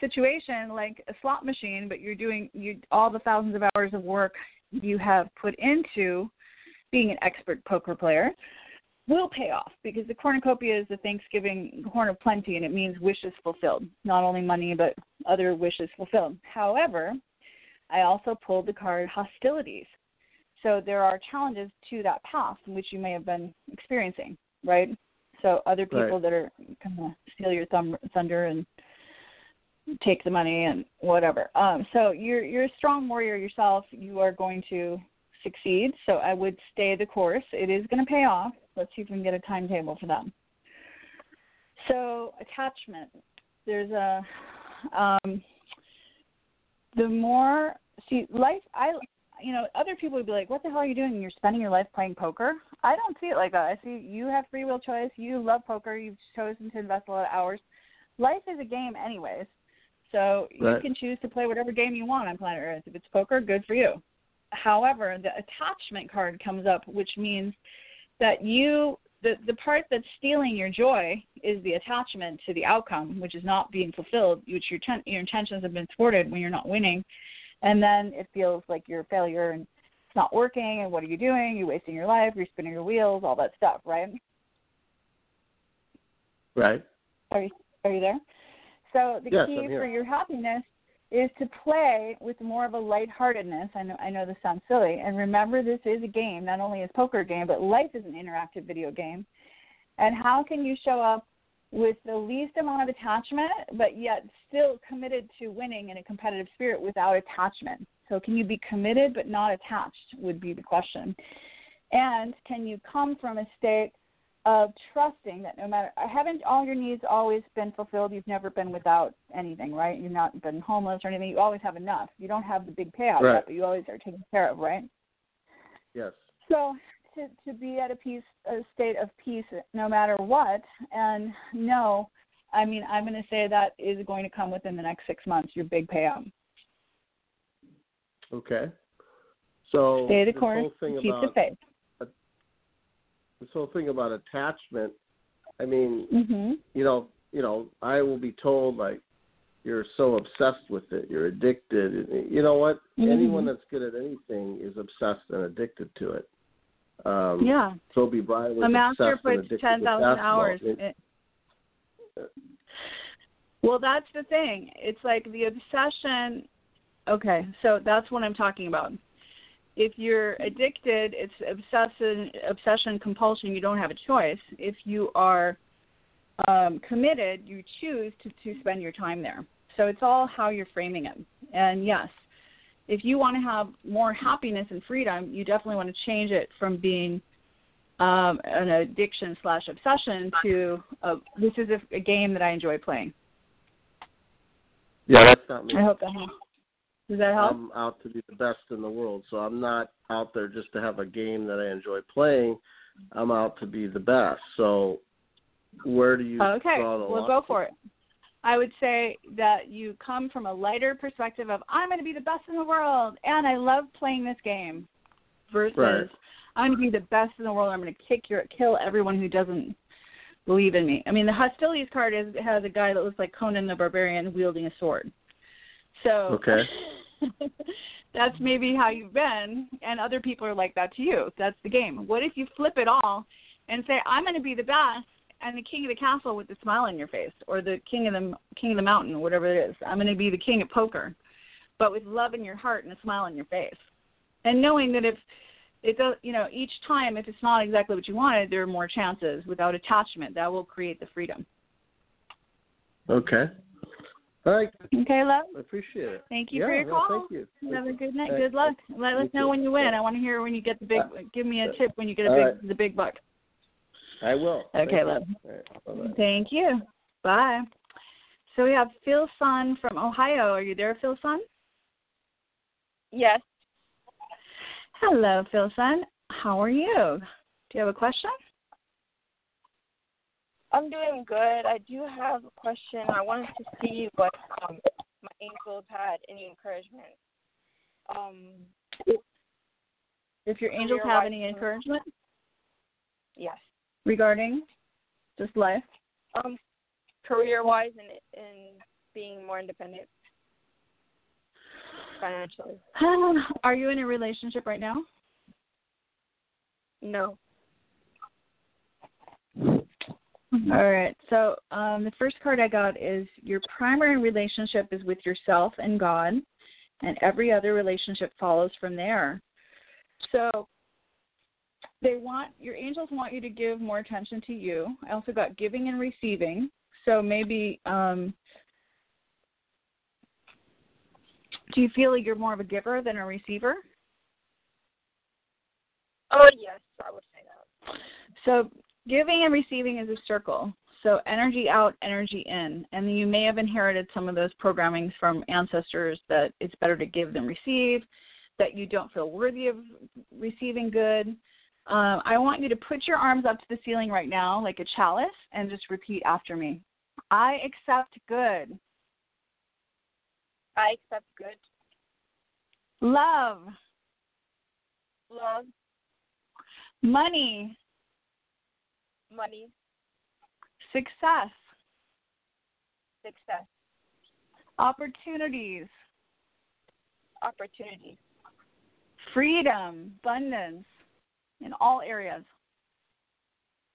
situation like a slot machine, but you're doing you all the thousands of hours of work you have put into being an expert poker player will pay off because the cornucopia is the Thanksgiving horn of plenty and it means wishes fulfilled. Not only money but other wishes fulfilled. However, I also pulled the card hostilities. So there are challenges to that path in which you may have been experiencing, right? So other people Right. that are going to steal your thumb, thunder and take the money and whatever. Um, so you're you're a strong warrior yourself. You are going to succeed. So I would stay the course. It is going to pay off. Let's see if we can get a timetable for them. So attachment. There's a um, the more see life. I you know other people would be like, "What the hell are you doing? You're spending your life playing poker." I don't see it like that. I see you have free will choice. You love poker. You've chosen to invest a lot of hours. Life is a game, anyways. So you Right. can choose to play whatever game you want on planet Earth. If it's poker, good for you. However, the attachment card comes up, which means that you the the part that's stealing your joy is the attachment to the outcome, which is not being fulfilled, which your ten, your intentions have been thwarted when you're not winning, and then it feels like you're a failure and it's not working. And what are you doing? You're wasting your life. You're spinning your wheels. All that stuff, right? Right. Are you are you there? So the Yes, key for your happiness is to play with more of a lightheartedness. I know I know this sounds silly, and remember this is a game, not only is poker a game, but life is an interactive video game. And how can you show up with the least amount of attachment, but yet still committed to winning in a competitive spirit without attachment? So can you be committed but not attached? Would be the question. And can you come from a state of trusting that no matter haven't all your needs always been fulfilled you've never been without anything right you've not been homeless or anything you always have enough you don't have the big payout Right. yet but you always are taken care of right Yes. so to to be at a peace a state of peace no matter what and no i mean i'm going to say that is going to come within the next six months your big payout Okay. So stay the course whole thing keep about the faith this whole thing about attachment. I mean, mhm you know, you know, I will be told like you're so obsessed with it, you're addicted. You know what? Mhm. Anyone that's good at anything is obsessed and addicted to it. Um, yeah Kobe Bryant was a master puts ten thousand hours. It- well, that's the thing. It's like the obsession. Okay, so that's what I'm talking about. If you're addicted, it's obsession, obsession, compulsion. You don't have a choice. If you are um, committed, you choose to, to spend your time there. So it's all how you're framing it. And yes, if you want to have more happiness and freedom, you definitely want to change it from being um, an addiction slash obsession to uh, this is a, a game that I enjoy playing. yeah, that's not me. I hope that helps. Does that help? I'm out to be the best in the world, so I'm not out there just to have a game that I enjoy playing. I'm out to be the best. So, where do you okay, draw the we'll go for it. I would say that you come from a lighter perspective of I'm going to be the best in the world and I love playing this game, versus Right. I'm going to be the best in the world. I'm going to kick your kill everyone who doesn't believe in me. I mean, the hostilities card is, has a guy that looks like Conan the Barbarian wielding a sword. So Okay. that's maybe how you've been, and other people are like that to you. That's the game. What if you flip it all and say, "I'm going to be the best," and the king of the castle with the smile on your face, or the king of the king of the mountain, whatever it is. I'm going to be the king of poker, but with love in your heart and a smile on your face, and knowing that if it does, you know, each time if it's not exactly what you wanted, there are more chances without attachment. That will create the freedom. Okay. All right. Okay, love. I appreciate it. Thank you yeah, for your no, call. Thank you. Have a good night. Thank Good luck. Let us know too. when you win. Yeah. I want to hear when you get the big. Give me a tip when you get a all big right. the big buck. I will. Okay, Thank you. love. All right. Bye-bye. Thank you. Bye. So we have Phil Sun from Ohio. Are you there, Phil Sun? Yes. Hello, Phil Sun. How are you? Do you have a question? I'm doing good. I do have a question. I wanted to see what um, my angels had any encouragement Um, If your angels Career-wise, have any encouragement yes. Regarding just life. Um, career-wise and and being more independent financially. Are you in a relationship right now? No. All right. So um, the first card I got is your primary relationship is with yourself and God, and every other relationship follows from there. So they want your angels want you to give more attention to you. I also got giving and receiving. So maybe um, do you feel like you're more of a giver than a receiver? Oh yes, I would say that. So giving and receiving is a circle. So energy out, energy in. And you may have inherited some of those programmings from ancestors that it's better to give than receive, that you don't feel worthy of receiving good. Um, I want you to put your arms up to the ceiling right now, like a chalice, and just repeat after me. I accept good, I accept good, love, love, money, money, success, success, opportunities, opportunity, freedom, abundance in all areas.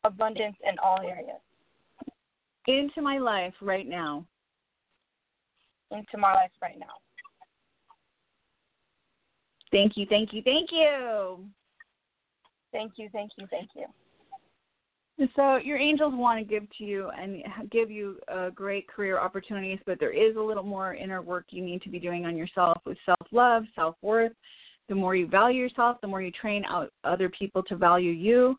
abundance in all areas. into my life right now. Into my life right now. Thank you, thank you, thank you. Thank you, thank you, thank you. So your angels want to give to you and give you uh, great career opportunities, but there is a little more inner work you need to be doing on yourself with self-love, self-worth. The more you value yourself, the more you train out other people to value you.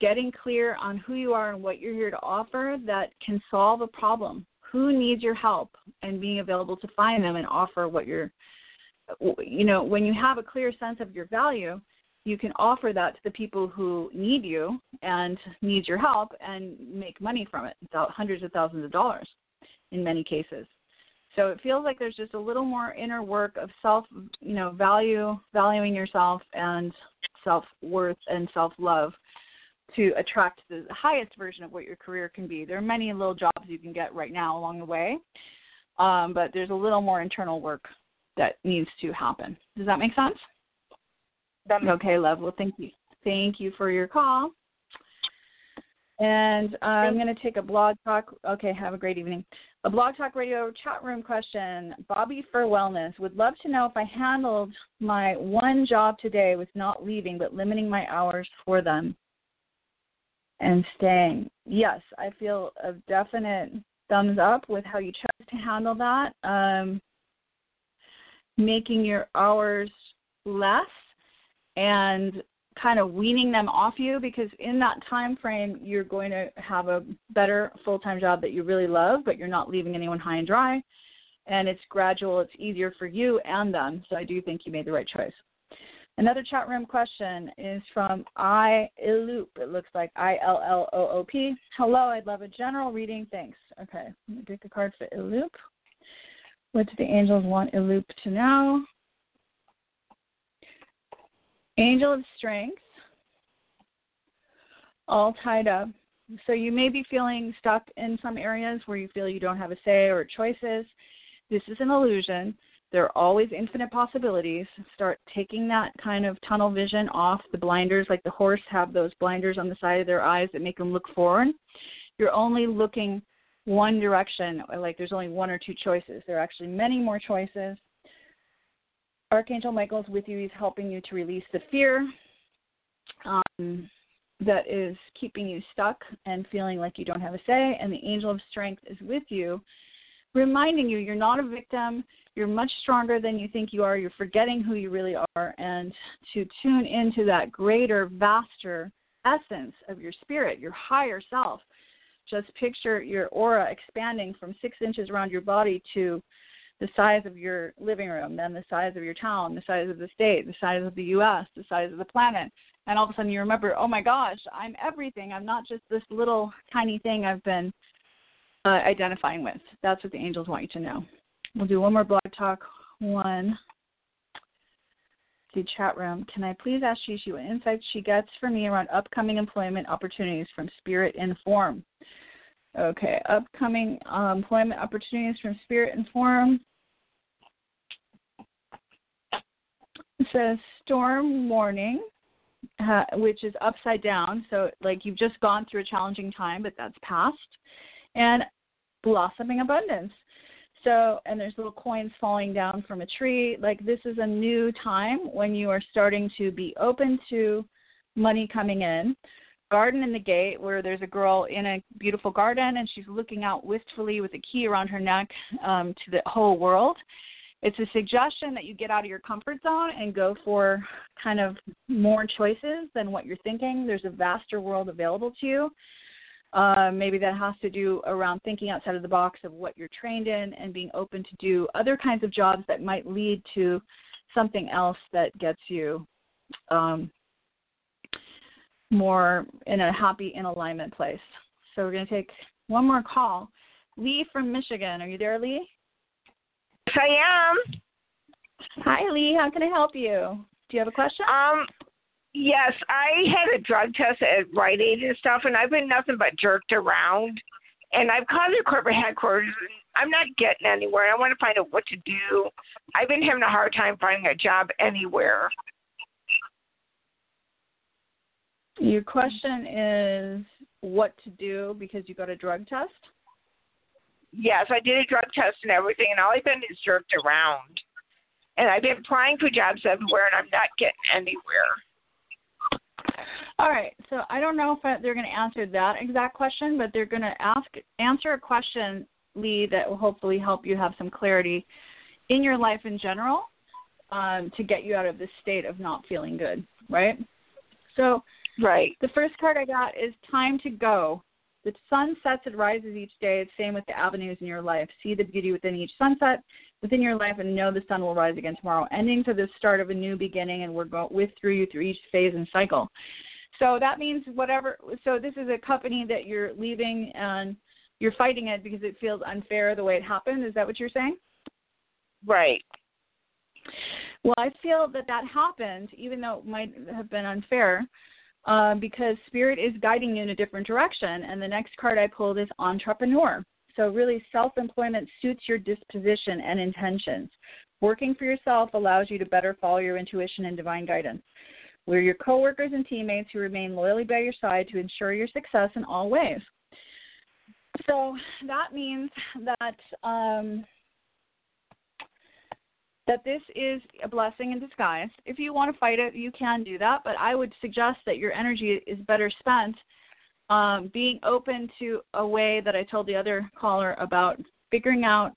Getting clear on who you are and what you're here to offer that can solve a problem. Who needs your help and being available to find them and offer what you're you know, when you have a clear sense of your value, you can offer that to the people who need you and need your help and make money from it, hundreds of thousands of dollars in many cases. So it feels like there's just a little more inner work of self, you know, value, valuing yourself and self-worth and self-love to attract the highest version of what your career can be. There are many little jobs you can get right now along the way, um, but there's a little more internal work that needs to happen. Does that make sense? That makes Okay, love. Well, thank you. Thank you for your call. And I'm going to take a blog talk. Okay, have a great evening. A blog talk radio chat room question. Bobby for Wellness would love to know if I handled my one job today with not leaving but limiting my hours for them and staying. Yes, I feel a definite thumbs up with how you chose to handle that. Um, making your hours less and kind of weaning them off you because in that time frame you're going to have a better full-time job that you really love but you're not leaving anyone high and dry. And it's gradual it's easier for you and them. So i do think you made the right choice. Another chat room question is from i Illoop. it looks like i l l o o p. Hello i'd love a general reading. Thanks. Okay let me pick a card for Illoop. what do the angels want Illoop to know Angel of Strength, all tied up. So you may be feeling stuck in some areas where you feel you don't have a say or choices. This is an illusion. There are always infinite possibilities. Start taking that kind of tunnel vision off the blinders, like the horse have those blinders on the side of their eyes that make them look forward. You're only looking one direction, like there's only one or two choices. There are actually many more choices. Archangel Michael is with you. He's helping you to release the fear um, that is keeping you stuck and feeling like you don't have a say. And the Angel of Strength is with you, reminding you you're not a victim. You're much stronger than you think you are. You're forgetting who you really are, and to tune into that greater, vaster essence of your spirit, your higher self. Just picture your aura expanding from six inches around your body to the size of your living room, then the size of your town, the size of the state, the size of the U.S., the size of the planet. And all of a sudden you remember, oh my gosh, I'm everything. I'm not just this little tiny thing I've been uh, identifying with. That's what the angels want you to know. We'll do one more blog talk. One. the chat room. Can I please ask She-She what insights she gets for me around upcoming employment opportunities from Spirit Inform? Okay, upcoming uh, employment opportunities from Spirit Inform. It says storm warning, uh, which is upside down. So, like you've just gone through a challenging time, but that's past. And blossoming abundance. So, and there's little coins falling down from a tree. Like this is a new time when you are starting to be open to money coming in. Garden in the gate, where there's a girl in a beautiful garden and she's looking out wistfully with a key around her neck um, to the whole world. It's a suggestion that you get out of your comfort zone and go for kind of more choices than what you're thinking. There's a vaster world available to you uh, maybe that has to do around thinking outside of the box of what you're trained in and being open to do other kinds of jobs that might lead to something else that gets you um, more in a happy, in alignment place. So we're going to take one more call. Lee from Michigan. Are you there, Lee? Yes, I am. Hi, Lee. How can I help you? Do you have a question? Um, Yes, I had a drug test at Rite Aid and stuff, and I've been nothing but jerked around. And I've called the corporate headquarters. And I'm not getting anywhere. I want to find out what to do. I've been having a hard time finding a job anywhere. Your question is what to do because you got a drug test? Yes, I did a drug test and everything, and all I've been is jerked around. And I've been applying for jobs everywhere, and I'm not getting anywhere. All right. So I don't know if they're going to answer that exact question, but they're going to ask answer a question, Lee, that will hopefully help you have some clarity in your life in general um, to get you out of this state of not feeling good. Right. So. Right. The first card I got is time to go. The sun sets and rises each day. It's same with the avenues in your life. See the beauty within each sunset within your life and know the sun will rise again tomorrow. Endings are the start of a new beginning, and we're going with through you through each phase and cycle. So that means whatever. So this is a company that you're leaving and you're fighting it because it feels unfair the way it happened. Is that what you're saying? Right. Well, I feel that that happened, even though it might have been unfair, uh, because spirit is guiding you in a different direction. And the next card I pulled is entrepreneur. So really, self-employment suits your disposition and intentions. Working for yourself allows you to better follow your intuition and divine guidance. We're your coworkers and teammates who remain loyally by your side to ensure your success in all ways. So that means that um, that this is a blessing in disguise. If you want to fight it, you can do that, but I would suggest that your energy is better spent um, being open to a way that I told the other caller about figuring out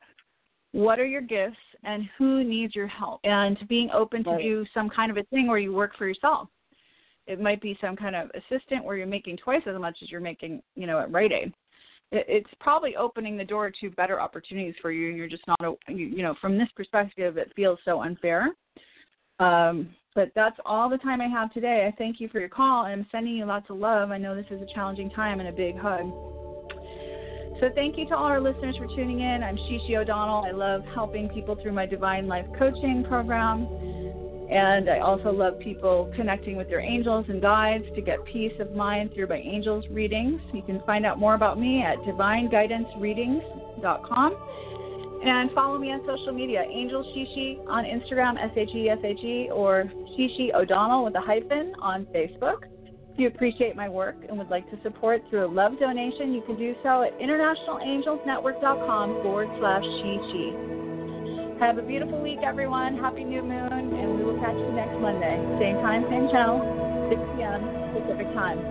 what are your gifts and who needs your help and being open to right. do some kind of a thing where you work for yourself it might be some kind of assistant where you're making twice as much as you're making you know at Rite Aid it's probably opening the door to better opportunities for you and you're just not you, you know from this perspective it feels so unfair um, but that's all the time I have today. I thank you for your call and I'm sending you lots of love. I know this is a challenging time and a big hug. So thank you to all our listeners for tuning in. I'm She-She O'Donnell. I love helping people through my Divine Life Coaching program. And I also love people connecting with their angels and guides to get peace of mind through my angels readings. You can find out more about me at divineguidancereadings.com. And follow me on social media, Angel She-She on Instagram, S H E S H E, or She-She O'Donnell with a hyphen on Facebook. If you appreciate my work and would like to support through a love donation, you can do so at internationalangelsnetwork.com forward slash Shishi. Have a beautiful week, everyone. Happy new moon, and we will catch you next Monday. Same time, same channel, 6 p.m. Pacific time.